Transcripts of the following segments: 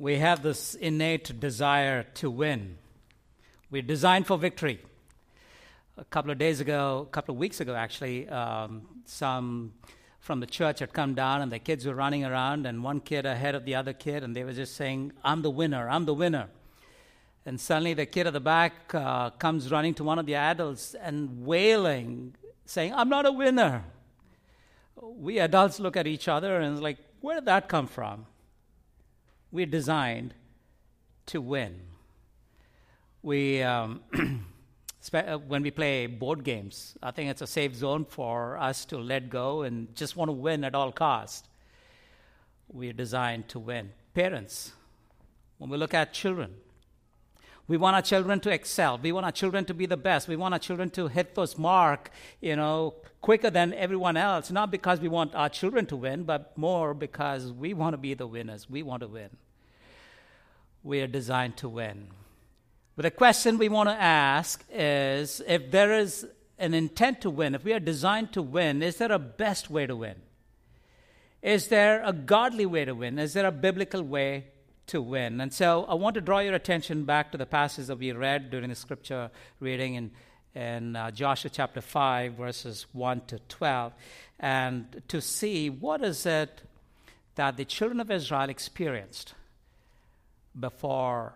we have this innate desire to win. We're designed for victory. A couple of days ago, a couple of weeks ago, actually, um, some from the church had come down and the kids were running around, and one kid ahead of the other kid, and they were just saying, I'm the winner, I'm the winner. And suddenly the kid at the back uh, comes running to one of the adults and wailing, saying, I'm not a winner. We adults look at each other and it's like, where did that come from? We're designed to win. We, um, uh, when we play board games, I think it's a safe zone for us to let go and just want to win at all costs. We're designed to win. Parents, when we look at children, we want our children to excel. We want our children to be the best. We want our children to hit those mark, you know, quicker than everyone else. Not because we want our children to win, but more because we want to be the winners. We want to win. We are designed to win. But the question we want to ask is if there is an intent to win, if we are designed to win, is there a best way to win? Is there a godly way to win? Is there a biblical way to win. And so I want to draw your attention back to the passage that we read during the scripture reading in, in uh, Joshua chapter 5, verses 1 to 12, and to see what is it that the children of Israel experienced before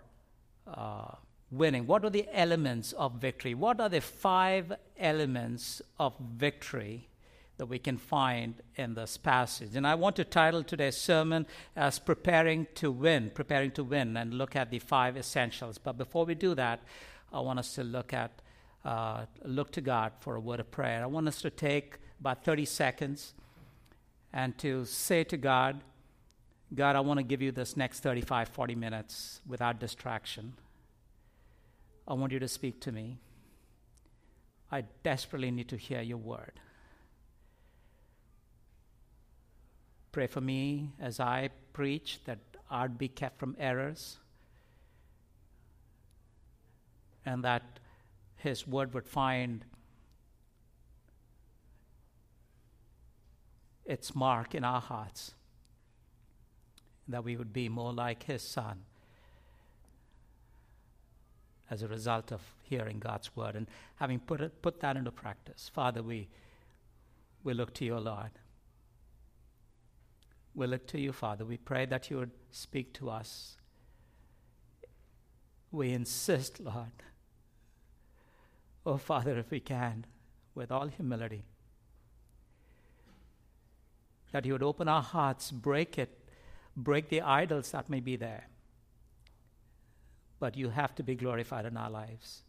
uh, winning. What are the elements of victory? What are the five elements of victory that we can find in this passage. And I want to title today's sermon as Preparing to Win, Preparing to Win, and look at the five essentials. But before we do that, I want us to look at uh, look to God for a word of prayer. I want us to take about 30 seconds and to say to God, God, I want to give you this next 35, 40 minutes without distraction. I want you to speak to me. I desperately need to hear your word. Pray for me as I preach that I'd be kept from errors and that His word would find its mark in our hearts, that we would be more like His Son as a result of hearing God's word and having put, it, put that into practice. Father, we, we look to you, Lord. We look to you, Father. We pray that you would speak to us. We insist, Lord. Oh, Father, if we can, with all humility, that you would open our hearts, break it, break the idols that may be there. But you have to be glorified in our lives.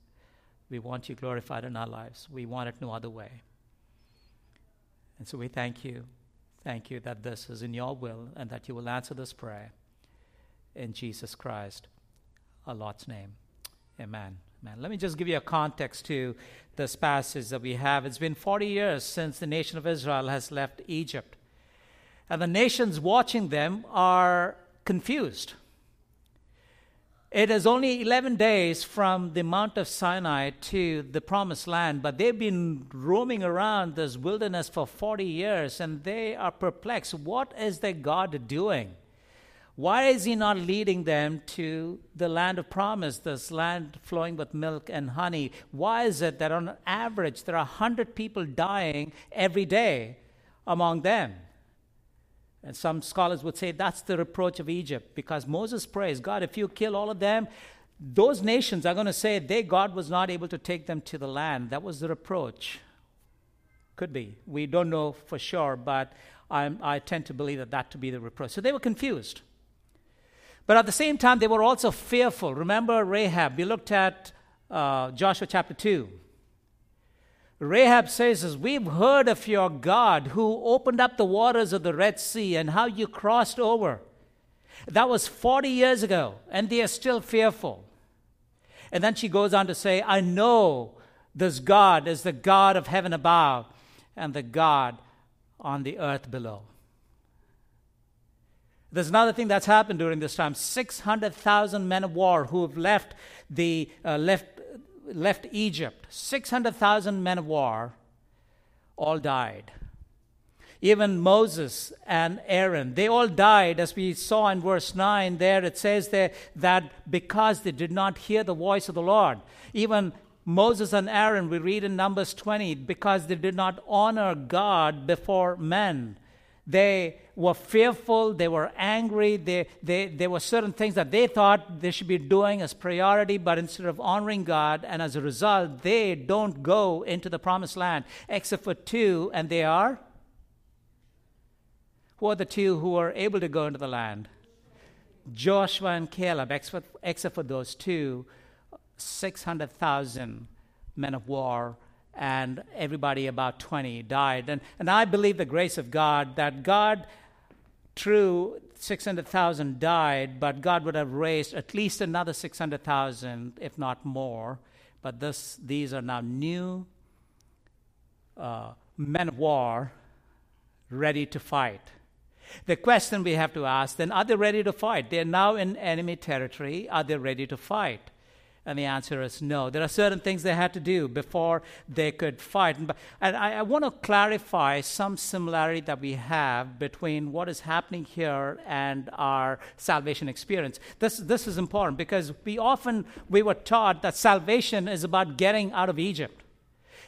We want you glorified in our lives. We want it no other way. And so we thank you. Thank you that this is in your will and that you will answer this prayer in Jesus Christ, our Lord's name. Amen. Amen. Let me just give you a context to this passage that we have. It's been 40 years since the nation of Israel has left Egypt. And the nations watching them are confused. It is only 11 days from the Mount of Sinai to the promised land, but they've been roaming around this wilderness for 40 years and they are perplexed. What is their God doing? Why is He not leading them to the land of promise, this land flowing with milk and honey? Why is it that on average there are 100 people dying every day among them? And some scholars would say that's the reproach of Egypt because Moses prays, God, if you kill all of them, those nations are going to say they God was not able to take them to the land. That was the reproach. Could be. We don't know for sure, but I'm, i tend to believe that that to be the reproach. So they were confused. But at the same time, they were also fearful. Remember Rahab. We looked at uh, Joshua chapter 2. Rahab says, as We've heard of your God who opened up the waters of the Red Sea and how you crossed over. That was 40 years ago, and they are still fearful. And then she goes on to say, I know this God is the God of heaven above and the God on the earth below. There's another thing that's happened during this time 600,000 men of war who have left, the, uh, left left Egypt, 600,000 men of war all died. even Moses and Aaron, they all died, as we saw in verse 9 there. It says there that because they did not hear the voice of the Lord. Even Moses and Aaron, we read in Numbers 20, because they did not honor God before men. They were fearful, they were angry, they, they, there were certain things that they thought they should be doing as priority, but instead of honoring God, and as a result, they don't go into the promised land, except for two, and they are who are the two who are able to go into the land? Joshua and Caleb, except, except for those two, 600,000 men of war, and everybody about 20 died. And, and I believe the grace of God that God, true, 600,000 died, but God would have raised at least another 600,000, if not more. But this, these are now new uh, men of war ready to fight. The question we have to ask then are they ready to fight? They're now in enemy territory. Are they ready to fight? And the answer is no. There are certain things they had to do before they could fight. And I, I want to clarify some similarity that we have between what is happening here and our salvation experience. This, this is important because we often we were taught that salvation is about getting out of Egypt.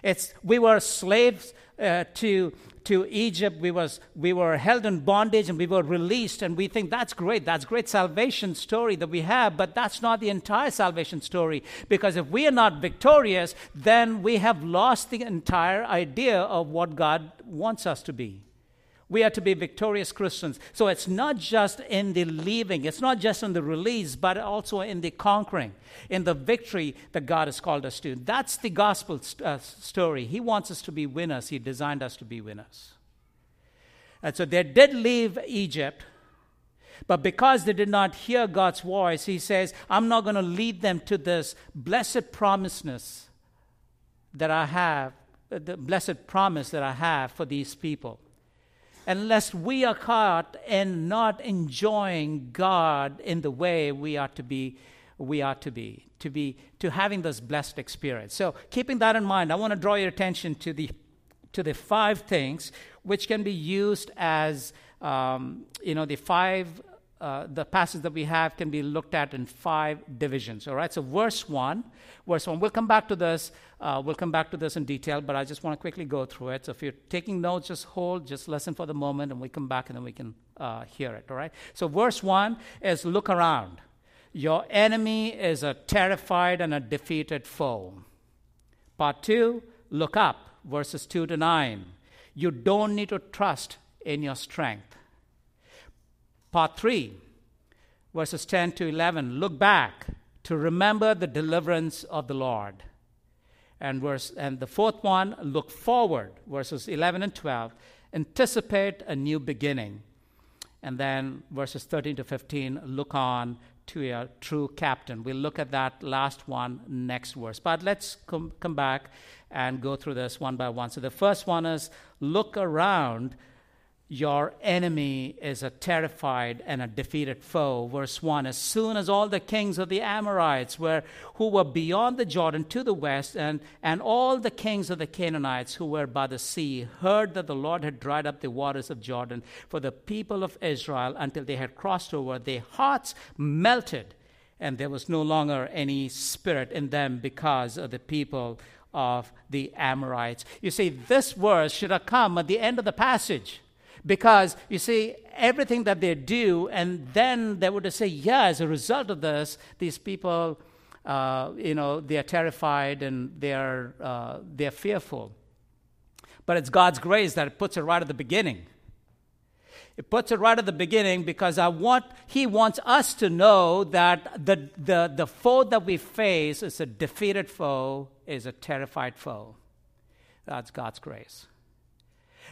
It's, we were slaves uh, to, to Egypt. We, was, we were held in bondage and we were released. And we think that's great. That's great salvation story that we have. But that's not the entire salvation story. Because if we are not victorious, then we have lost the entire idea of what God wants us to be. We are to be victorious Christians. So it's not just in the leaving, it's not just in the release, but also in the conquering, in the victory that God has called us to. That's the gospel st- uh, story. He wants us to be winners, He designed us to be winners. And so they did leave Egypt, but because they did not hear God's voice, He says, I'm not going to lead them to this blessed promiseness that I have, the blessed promise that I have for these people unless we are caught in not enjoying God in the way we are to be we are to be to be to having this blessed experience. So keeping that in mind i want to draw your attention to the to the five things which can be used as um, you know the five uh, the passage that we have can be looked at in five divisions. All right, so verse one, verse one. We'll come back to this. Uh, we'll come back to this in detail, but I just want to quickly go through it. So if you're taking notes, just hold, just listen for the moment, and we come back and then we can uh, hear it. All right. So verse one is look around. Your enemy is a terrified and a defeated foe. Part two, look up. Verses two to nine. You don't need to trust in your strength. Part 3, verses 10 to 11. Look back to remember the deliverance of the Lord. And, verse, and the fourth one, look forward, verses 11 and 12. Anticipate a new beginning. And then verses 13 to 15, look on to a true captain. We'll look at that last one next verse. But let's come, come back and go through this one by one. So the first one is look around your enemy is a terrified and a defeated foe. Verse 1 As soon as all the kings of the Amorites were, who were beyond the Jordan to the west, and, and all the kings of the Canaanites who were by the sea, heard that the Lord had dried up the waters of Jordan for the people of Israel until they had crossed over, their hearts melted, and there was no longer any spirit in them because of the people of the Amorites. You see, this verse should have come at the end of the passage because you see everything that they do and then they would say yeah as a result of this these people uh, you know they are terrified and they are uh, they're fearful but it's god's grace that puts it right at the beginning it puts it right at the beginning because I want, he wants us to know that the, the, the foe that we face is a defeated foe, is a terrified foe. That's God's grace.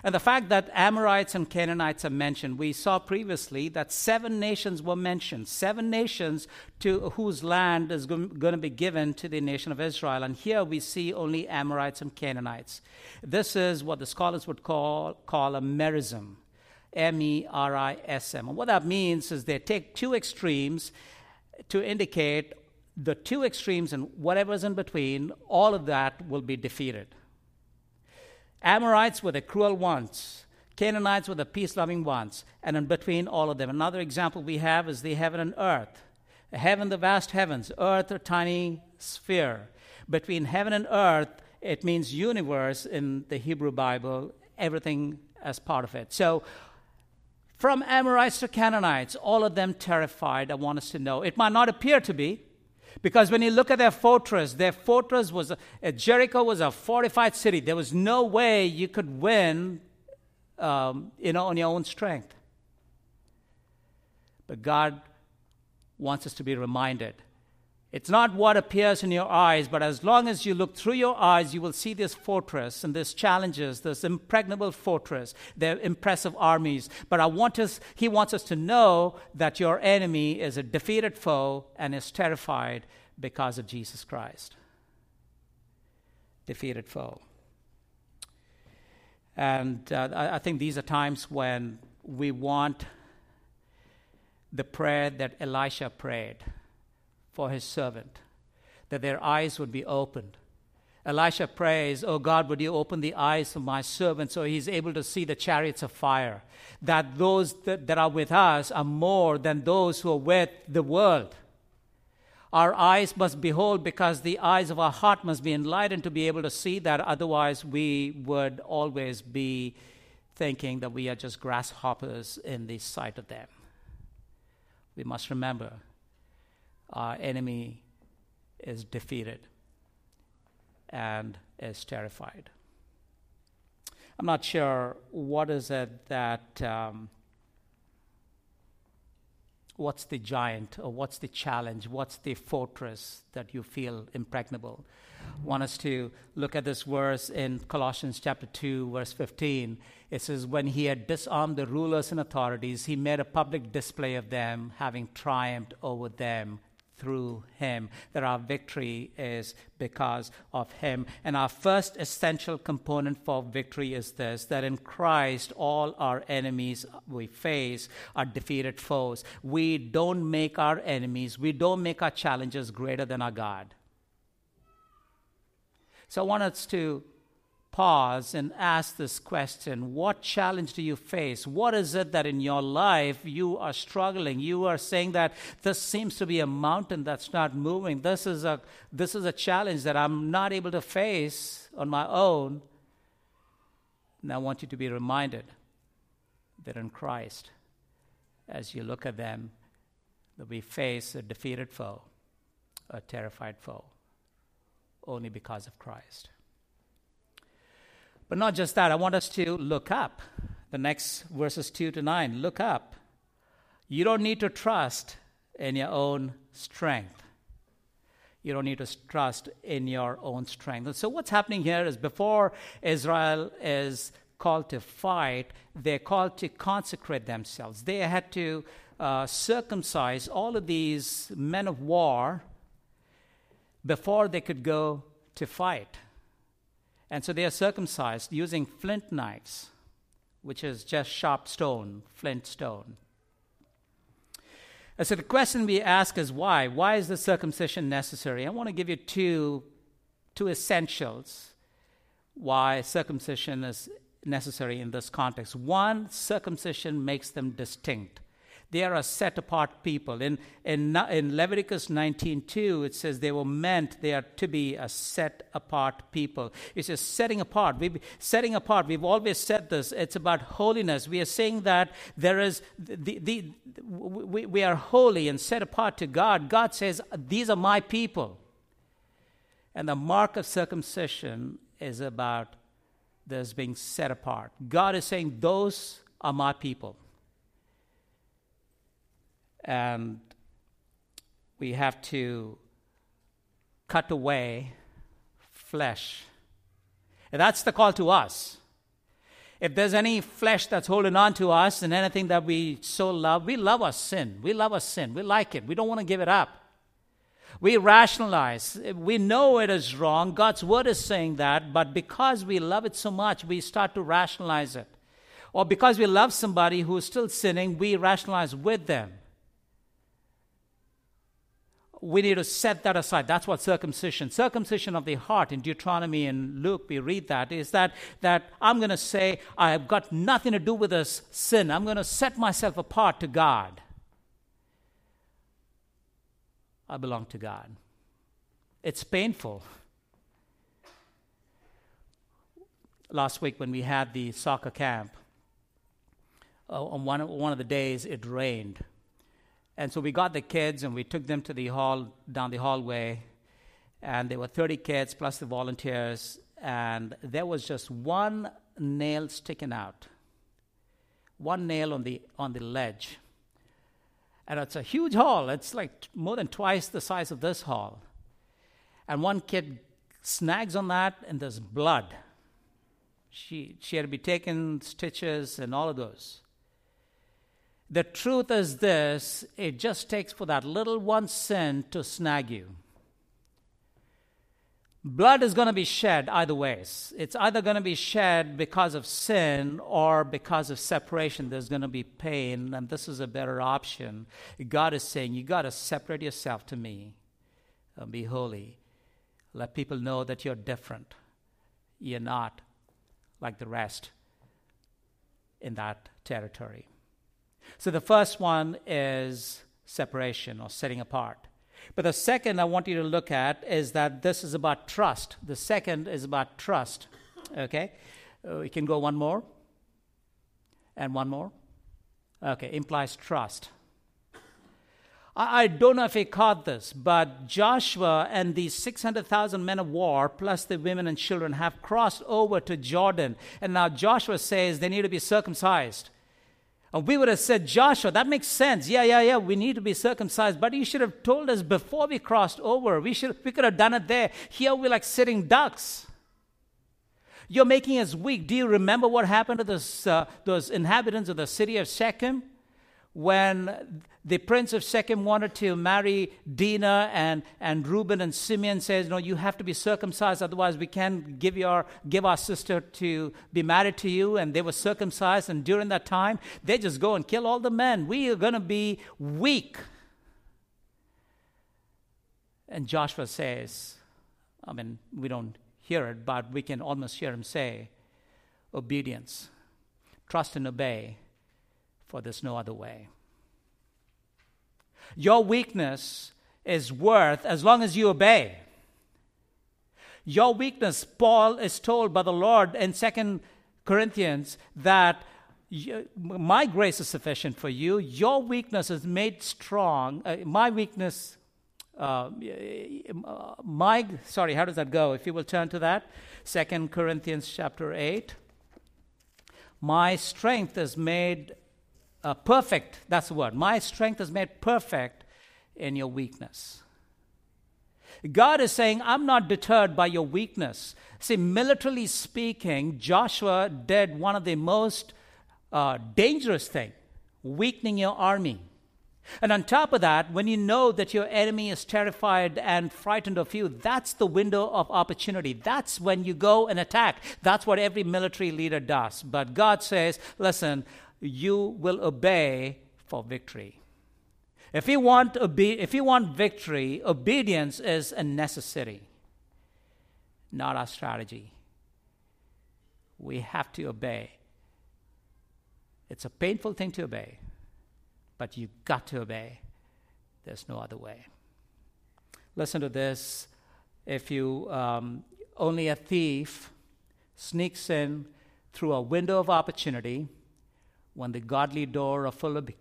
And the fact that Amorites and Canaanites are mentioned, we saw previously that seven nations were mentioned, seven nations to whose land is going to be given to the nation of Israel. And here we see only Amorites and Canaanites. This is what the scholars would call, call a merism. M E R I S M. And what that means is they take two extremes to indicate the two extremes and whatever's in between, all of that will be defeated. Amorites were the cruel ones. Canaanites were the peace loving ones, and in between all of them. Another example we have is the heaven and earth. Heaven, the vast heavens, earth, a tiny sphere. Between heaven and earth, it means universe in the Hebrew Bible, everything as part of it. So, from Amorites to Canaanites, all of them terrified. I want us to know. It might not appear to be, because when you look at their fortress, their fortress was, a, Jericho was a fortified city. There was no way you could win, um, you know, on your own strength. But God wants us to be reminded it's not what appears in your eyes, but as long as you look through your eyes, you will see this fortress and these challenges, this impregnable fortress, their impressive armies. But I want us, he wants us to know that your enemy is a defeated foe and is terrified because of Jesus Christ. Defeated foe. And uh, I think these are times when we want the prayer that Elisha prayed for his servant, that their eyes would be opened. Elisha prays, Oh God, would you open the eyes of my servant so he's able to see the chariots of fire? That those that, that are with us are more than those who are with the world. Our eyes must behold because the eyes of our heart must be enlightened to be able to see that. Otherwise, we would always be thinking that we are just grasshoppers in the sight of them. We must remember our enemy is defeated and is terrified. I'm not sure what is it that, um, what's the giant or what's the challenge, what's the fortress that you feel impregnable. I want us to look at this verse in Colossians chapter 2, verse 15. It says, When he had disarmed the rulers and authorities, he made a public display of them, having triumphed over them through him, that our victory is because of him. And our first essential component for victory is this that in Christ, all our enemies we face are defeated foes. We don't make our enemies, we don't make our challenges greater than our God. So I want us to pause and ask this question What challenge do you face? What is it that in your life you are struggling? You are saying that this seems to be a mountain that's not moving. This is a, this is a challenge that I'm not able to face on my own. And I want you to be reminded that in Christ, as you look at them, that we face a defeated foe, a terrified foe, only because of Christ. But not just that, I want us to look up. The next verses 2 to 9. Look up. You don't need to trust in your own strength. You don't need to trust in your own strength. And so, what's happening here is before Israel is called to fight, they're called to consecrate themselves. They had to uh, circumcise all of these men of war before they could go to fight. And so they are circumcised using flint knives, which is just sharp stone, flint stone. And so the question we ask is why? Why is the circumcision necessary? I want to give you two, two essentials why circumcision is necessary in this context. One, circumcision makes them distinct. They are a set apart people. In, in, in Leviticus 19.2, it says they were meant, they are to be a set apart people. It says setting apart. We, setting apart, we've always said this, it's about holiness. We are saying that there is, the, the, we, we are holy and set apart to God. God says, these are my people. And the mark of circumcision is about this being set apart. God is saying, those are my people and we have to cut away flesh. And that's the call to us. If there's any flesh that's holding on to us and anything that we so love, we love our sin. We love our sin. We like it. We don't want to give it up. We rationalize. We know it is wrong. God's word is saying that, but because we love it so much, we start to rationalize it. Or because we love somebody who is still sinning, we rationalize with them we need to set that aside. That's what circumcision, circumcision of the heart in Deuteronomy and Luke, we read that, is that, that I'm going to say, I have got nothing to do with this sin. I'm going to set myself apart to God. I belong to God. It's painful. Last week, when we had the soccer camp, uh, on one, one of the days it rained and so we got the kids and we took them to the hall, down the hallway. And there were 30 kids plus the volunteers. And there was just one nail sticking out, one nail on the, on the ledge. And it's a huge hall. It's like more than twice the size of this hall. And one kid snags on that, and there's blood. She, she had to be taken stitches and all of those. The truth is this it just takes for that little one sin to snag you. Blood is going to be shed either ways. It's either going to be shed because of sin or because of separation. There's going to be pain, and this is a better option. God is saying, You got to separate yourself to me and be holy. Let people know that you're different. You're not like the rest in that territory. So the first one is separation or setting apart. But the second I want you to look at is that this is about trust. The second is about trust. Okay? Uh, we can go one more. And one more. Okay, implies trust. I, I don't know if he caught this, but Joshua and these 600,000 men of war, plus the women and children, have crossed over to Jordan. And now Joshua says they need to be circumcised. And we would have said, Joshua, that makes sense. Yeah, yeah, yeah, we need to be circumcised. But you should have told us before we crossed over. We, should, we could have done it there. Here we're like sitting ducks. You're making us weak. Do you remember what happened to those, uh, those inhabitants of the city of Shechem? When the prince of Shechem wanted to marry Dinah and, and Reuben and Simeon says, No, you have to be circumcised, otherwise we can't give, your, give our sister to be married to you. And they were circumcised, and during that time, they just go and kill all the men. We are to be weak. And Joshua says, I mean, we don't hear it, but we can almost hear him say, Obedience, trust and obey for there's no other way. Your weakness is worth as long as you obey. Your weakness, Paul is told by the Lord in Second Corinthians that my grace is sufficient for you. Your weakness is made strong. Uh, my weakness, uh, my, sorry, how does that go? If you will turn to that, Second Corinthians chapter 8. My strength is made uh, perfect, that's the word. My strength is made perfect in your weakness. God is saying, I'm not deterred by your weakness. See, militarily speaking, Joshua did one of the most uh, dangerous things weakening your army. And on top of that, when you know that your enemy is terrified and frightened of you, that's the window of opportunity. That's when you go and attack. That's what every military leader does. But God says, listen, you will obey for victory. If you want, obe- if you want victory, obedience is a necessity, not our strategy. We have to obey. It's a painful thing to obey, but you've got to obey. There's no other way. Listen to this. If you um, only a thief sneaks in through a window of opportunity, when the godly door of full ob-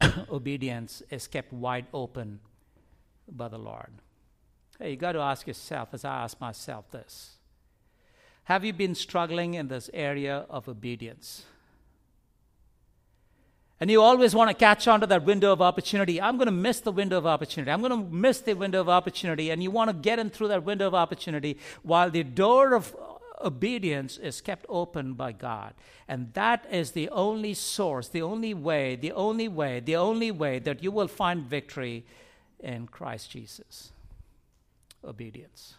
obedience is kept wide open by the Lord. Hey, you got to ask yourself, as I ask myself this Have you been struggling in this area of obedience? And you always want to catch on to that window of opportunity. I'm going to miss the window of opportunity. I'm going to miss the window of opportunity. And you want to get in through that window of opportunity while the door of obedience is kept open by God. And that is the only source, the only way, the only way, the only way that you will find victory in Christ Jesus. Obedience.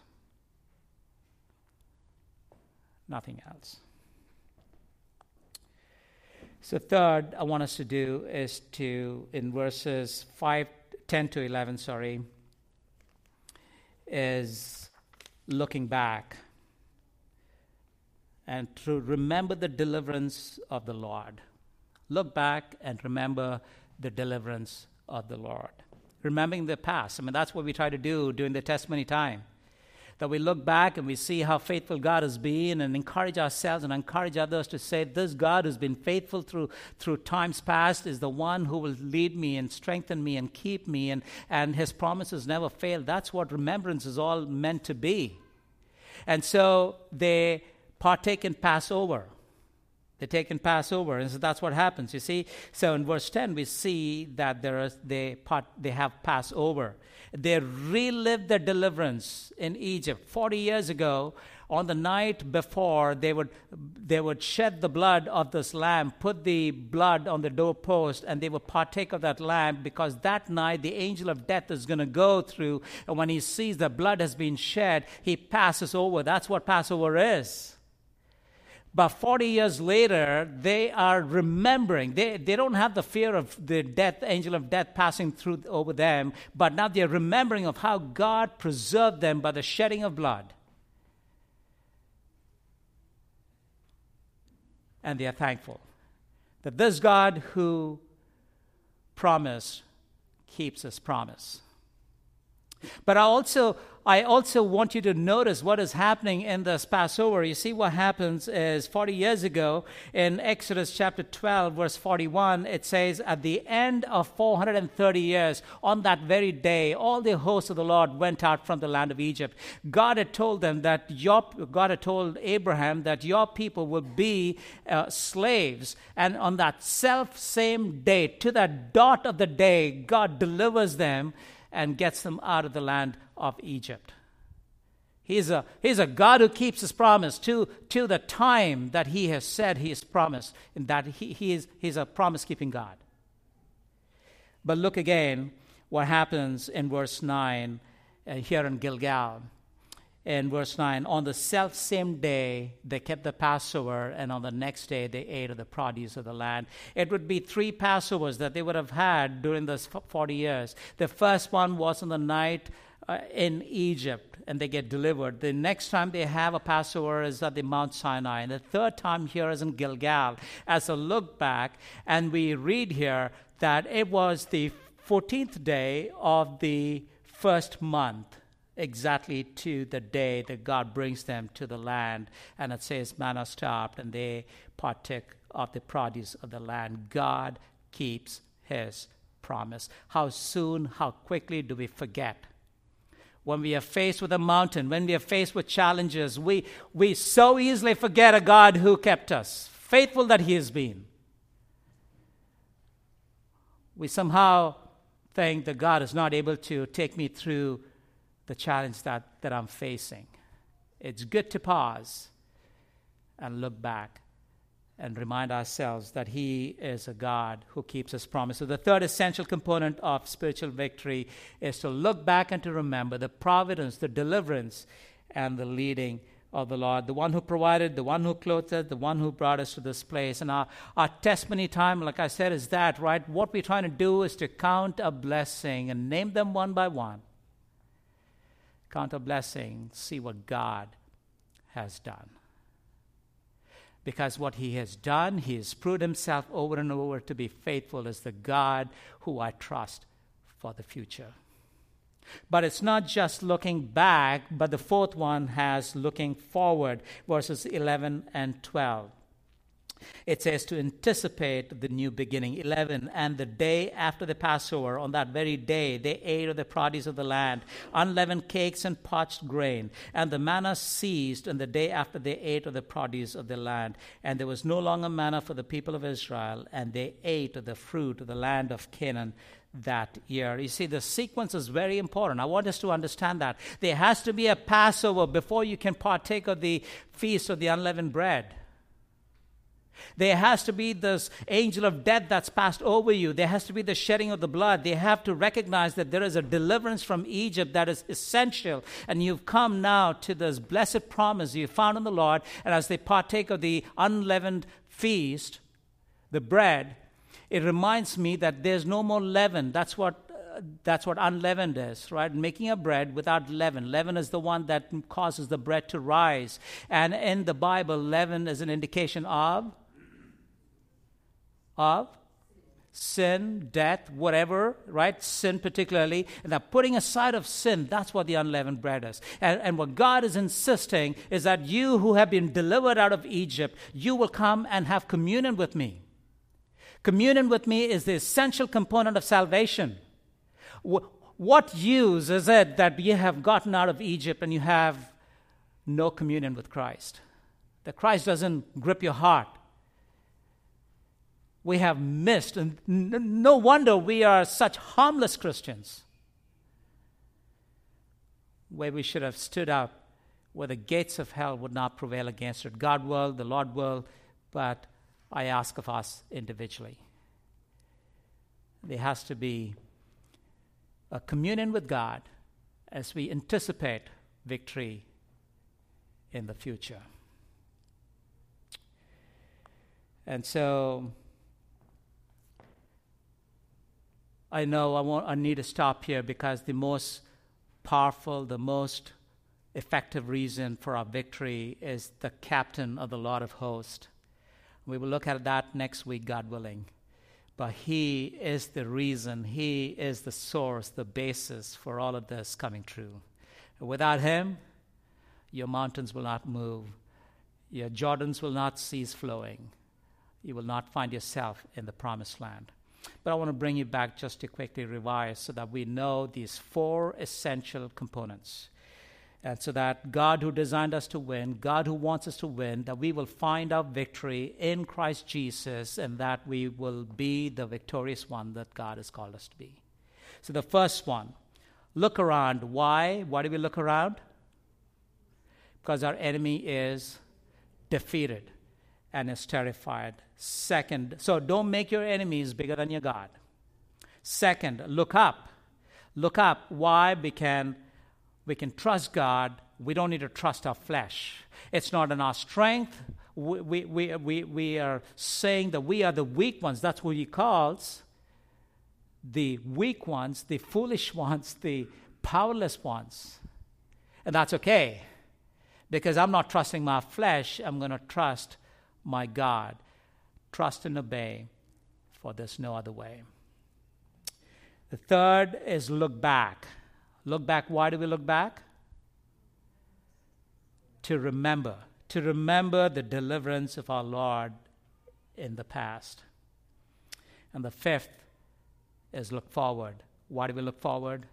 Nothing else. So, third, I want us to do is to, in verses 5, 10 to 11, sorry, is looking back and to remember the deliverance of the Lord. Look back and remember the deliverance of the Lord. Remembering the past. I mean, that's what we try to do during the testimony time. That we look back and we see how faithful God has been and encourage ourselves and encourage others to say, This God who's been faithful through, through times past is the one who will lead me and strengthen me and keep me, and, and his promises never fail. That's what remembrance is all meant to be. And so they partake in Passover. They take in Passover, and so that's what happens. You see, so in verse ten we see that there is they part, they have Passover. They relive their deliverance in Egypt forty years ago. On the night before, they would they would shed the blood of this lamb, put the blood on the doorpost, and they would partake of that lamb because that night the angel of death is going to go through, and when he sees the blood has been shed, he passes over. That's what Passover is. But 40 years later, they are remembering. They, they don't have the fear of the death, angel of death passing through over them, but now they're remembering of how God preserved them by the shedding of blood. And they are thankful that this God who promised keeps his promise. But I also I also want you to notice what is happening in this Passover. You see, what happens is 40 years ago in Exodus chapter 12, verse 41, it says, At the end of 430 years, on that very day, all the hosts of the Lord went out from the land of Egypt. God had told them that your, God had told Abraham that your people would be uh, slaves. And on that self same day, to that dot of the day, God delivers them and gets them out of the land of Egypt. He's a, he's a God who keeps his promise to, to the time that he has said he has promised, and that he, he is, he's a promise keeping God. But look again what happens in verse 9 uh, here in Gilgal in verse 9 on the self same day they kept the passover and on the next day they ate of the produce of the land. It would be three passovers that they would have had during those 40 years. The first one was on the night uh, in egypt and they get delivered. The next time they have a passover is at the mount sinai and the third time here is in gilgal. As a look back and we read here that it was the 14th day of the first month exactly to the day that God brings them to the land. And it says, manna stopped, and they partook of the produce of the land. God keeps his promise. How soon, how quickly do we forget? When we are faced with a mountain, when we are faced with challenges, we, we so easily forget a God who kept us, faithful that He has been. We somehow think that God is not able to take me through the challenge that, that I'm facing. It's good to pause and look back and remind ourselves that He is a God who keeps His promise. So, the third essential component of spiritual victory is to look back and to remember the providence, the deliverance, and the leading of the Lord, the one who provided, the one who clothed us, the one who brought us to this place. And our, our testimony time, like I said, is that, right? What we're trying to do is to count a blessing and name them one by one count a blessing, see what God has done. Because what he has done, he has proved himself over and over to be faithful as the God who I trust for the future. But it's not just looking back, but the fourth one has looking forward, verses 11 and 12. It says to anticipate the new beginning. 11. And the day after the Passover, on that very day, they ate of the produce of the land, unleavened cakes and parched grain. And the manna ceased, and the day after they ate of the produce of the land. And there was no longer manna for the people of Israel, and they ate of the fruit of the land of Canaan that year. You see, the sequence is very important. I want us to understand that. There has to be a Passover before you can partake of the feast of the unleavened bread. There has to be this angel of death that's passed over you. There has to be the shedding of the blood. They have to recognize that there is a deliverance from Egypt that is essential. And you've come now to this blessed promise you found in the Lord. And as they partake of the unleavened feast, the bread, it reminds me that there's no more leaven. That's what that's what unleavened is, right? Making a bread without leaven. Leaven is the one that causes the bread to rise. And in the Bible, leaven is an indication of of sin, death, whatever, right? Sin particularly. And that putting aside of sin, that's what the unleavened bread is. And, and what God is insisting is that you who have been delivered out of Egypt, you will come and have communion with me. Communion with me is the essential component of salvation. What use is it that you have gotten out of Egypt and you have no communion with Christ? That Christ doesn't grip your heart we have missed. And no wonder we are such harmless Christians. Where we should have stood up, where the gates of hell would not prevail against it. God will, the Lord will, but I ask of us individually. There has to be a communion with God as we anticipate victory in the future. And so I know I, want, I need to stop here because the most powerful, the most effective reason for our victory is the captain of the Lord of hosts. We will look at that next week, God willing. But He is the reason, He is the source, the basis for all of this coming true. Without Him, your mountains will not move, your Jordans will not cease flowing, you will not find yourself in the promised land. But I want to bring you back just to quickly revise so that we know these four essential components. And so that God who designed us to win, God who wants us to win, that we will find our victory in Christ Jesus and that we will be the victorious one that God has called us to be. So the first one, look around. Why? Why do we look around? Because our enemy is defeated and is terrified. Second, so don't make your enemies bigger than your God. Second, look up. Look up. Why? Because we can trust God. We don't need to trust our flesh. It's not in our strength. We, we, we, we, are saying that we are the weak ones. That's what he calls the weak ones, the foolish ones, the powerless ones. And that's okay because I'm not trusting my flesh. I'm going to trust my God. Trust and obey, for there's no other way. The third is look back. Look back. Why do we look back? To remember. To remember the deliverance of our Lord in the past. And the fifth is look forward. Why do we look forward?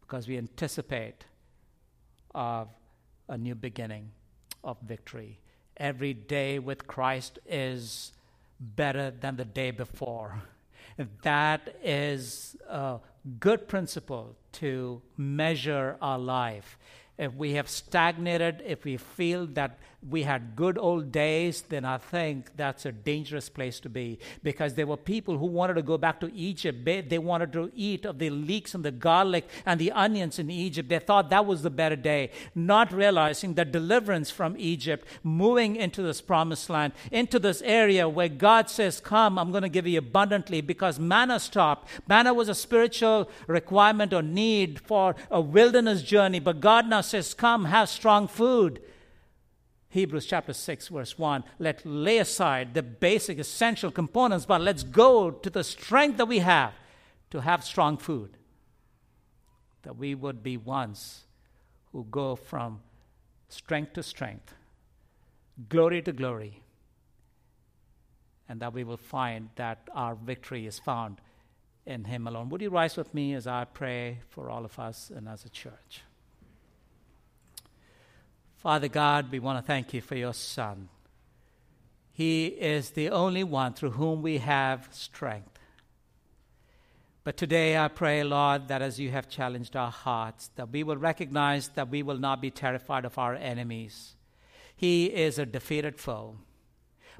Because we anticipate of a new beginning of victory every day with Christ is better than the day before. That is a good principle to measure our life if we have stagnated, if we feel that we had good old days, then I think that's a dangerous place to be because there were people who wanted to go back to Egypt. They wanted to eat of the leeks and the garlic and the onions in Egypt. They thought that was the better day, not realizing that deliverance from Egypt, moving into this promised land, into this area where God says, Come, I'm going to give you abundantly because manna stopped. Manna was a spiritual requirement or need for a wilderness journey, but God now says, Come, have strong food. Hebrews chapter 6, verse 1. Let lay aside the basic essential components, but let's go to the strength that we have to have strong food. That we would be ones who go from strength to strength, glory to glory, and that we will find that our victory is found in Him alone. Would you rise with me as I pray for all of us and as a church? Father God, we want to thank you for your Son. He is the only one through whom we have strength. But today I pray, Lord, that as you have challenged our hearts, that we will recognize that we will not be terrified of our enemies. He is a defeated foe.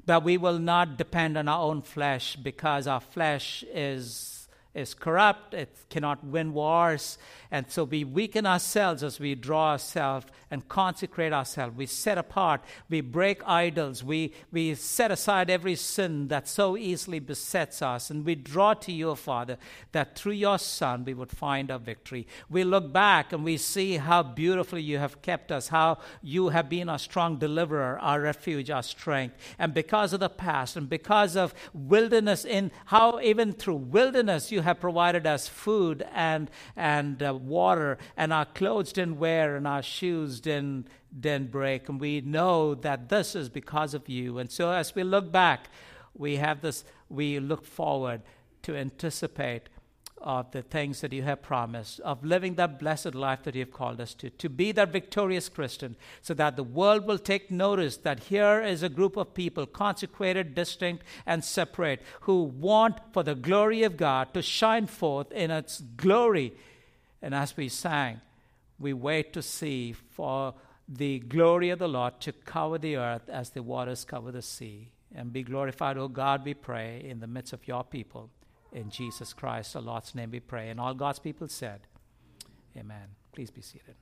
But we will not depend on our own flesh because our flesh is is corrupt, it cannot win wars. And so we weaken ourselves as we draw ourselves and consecrate ourselves. We set apart, we break idols, we, we set aside every sin that so easily besets us. And we draw to you, Father, that through your Son we would find our victory. We look back and we see how beautifully you have kept us, how you have been our strong deliverer, our refuge, our strength. And because of the past and because of wilderness, in how even through wilderness you have provided us food and, and uh, water, and our clothes didn't wear, and our shoes didn't, didn't break. And we know that this is because of you. And so as we look back, we have this, we look forward to anticipate of the things that you have promised, of living that blessed life that you have called us to, to be that victorious Christian, so that the world will take notice that here is a group of people, consecrated, distinct, and separate, who want for the glory of God to shine forth in its glory. And as we sang, we wait to see for the glory of the Lord to cover the earth as the waters cover the sea. And be glorified, O God, we pray, in the midst of your people. In Jesus Christ, the Lord's name we pray. And all God's people said, Amen. Please be seated.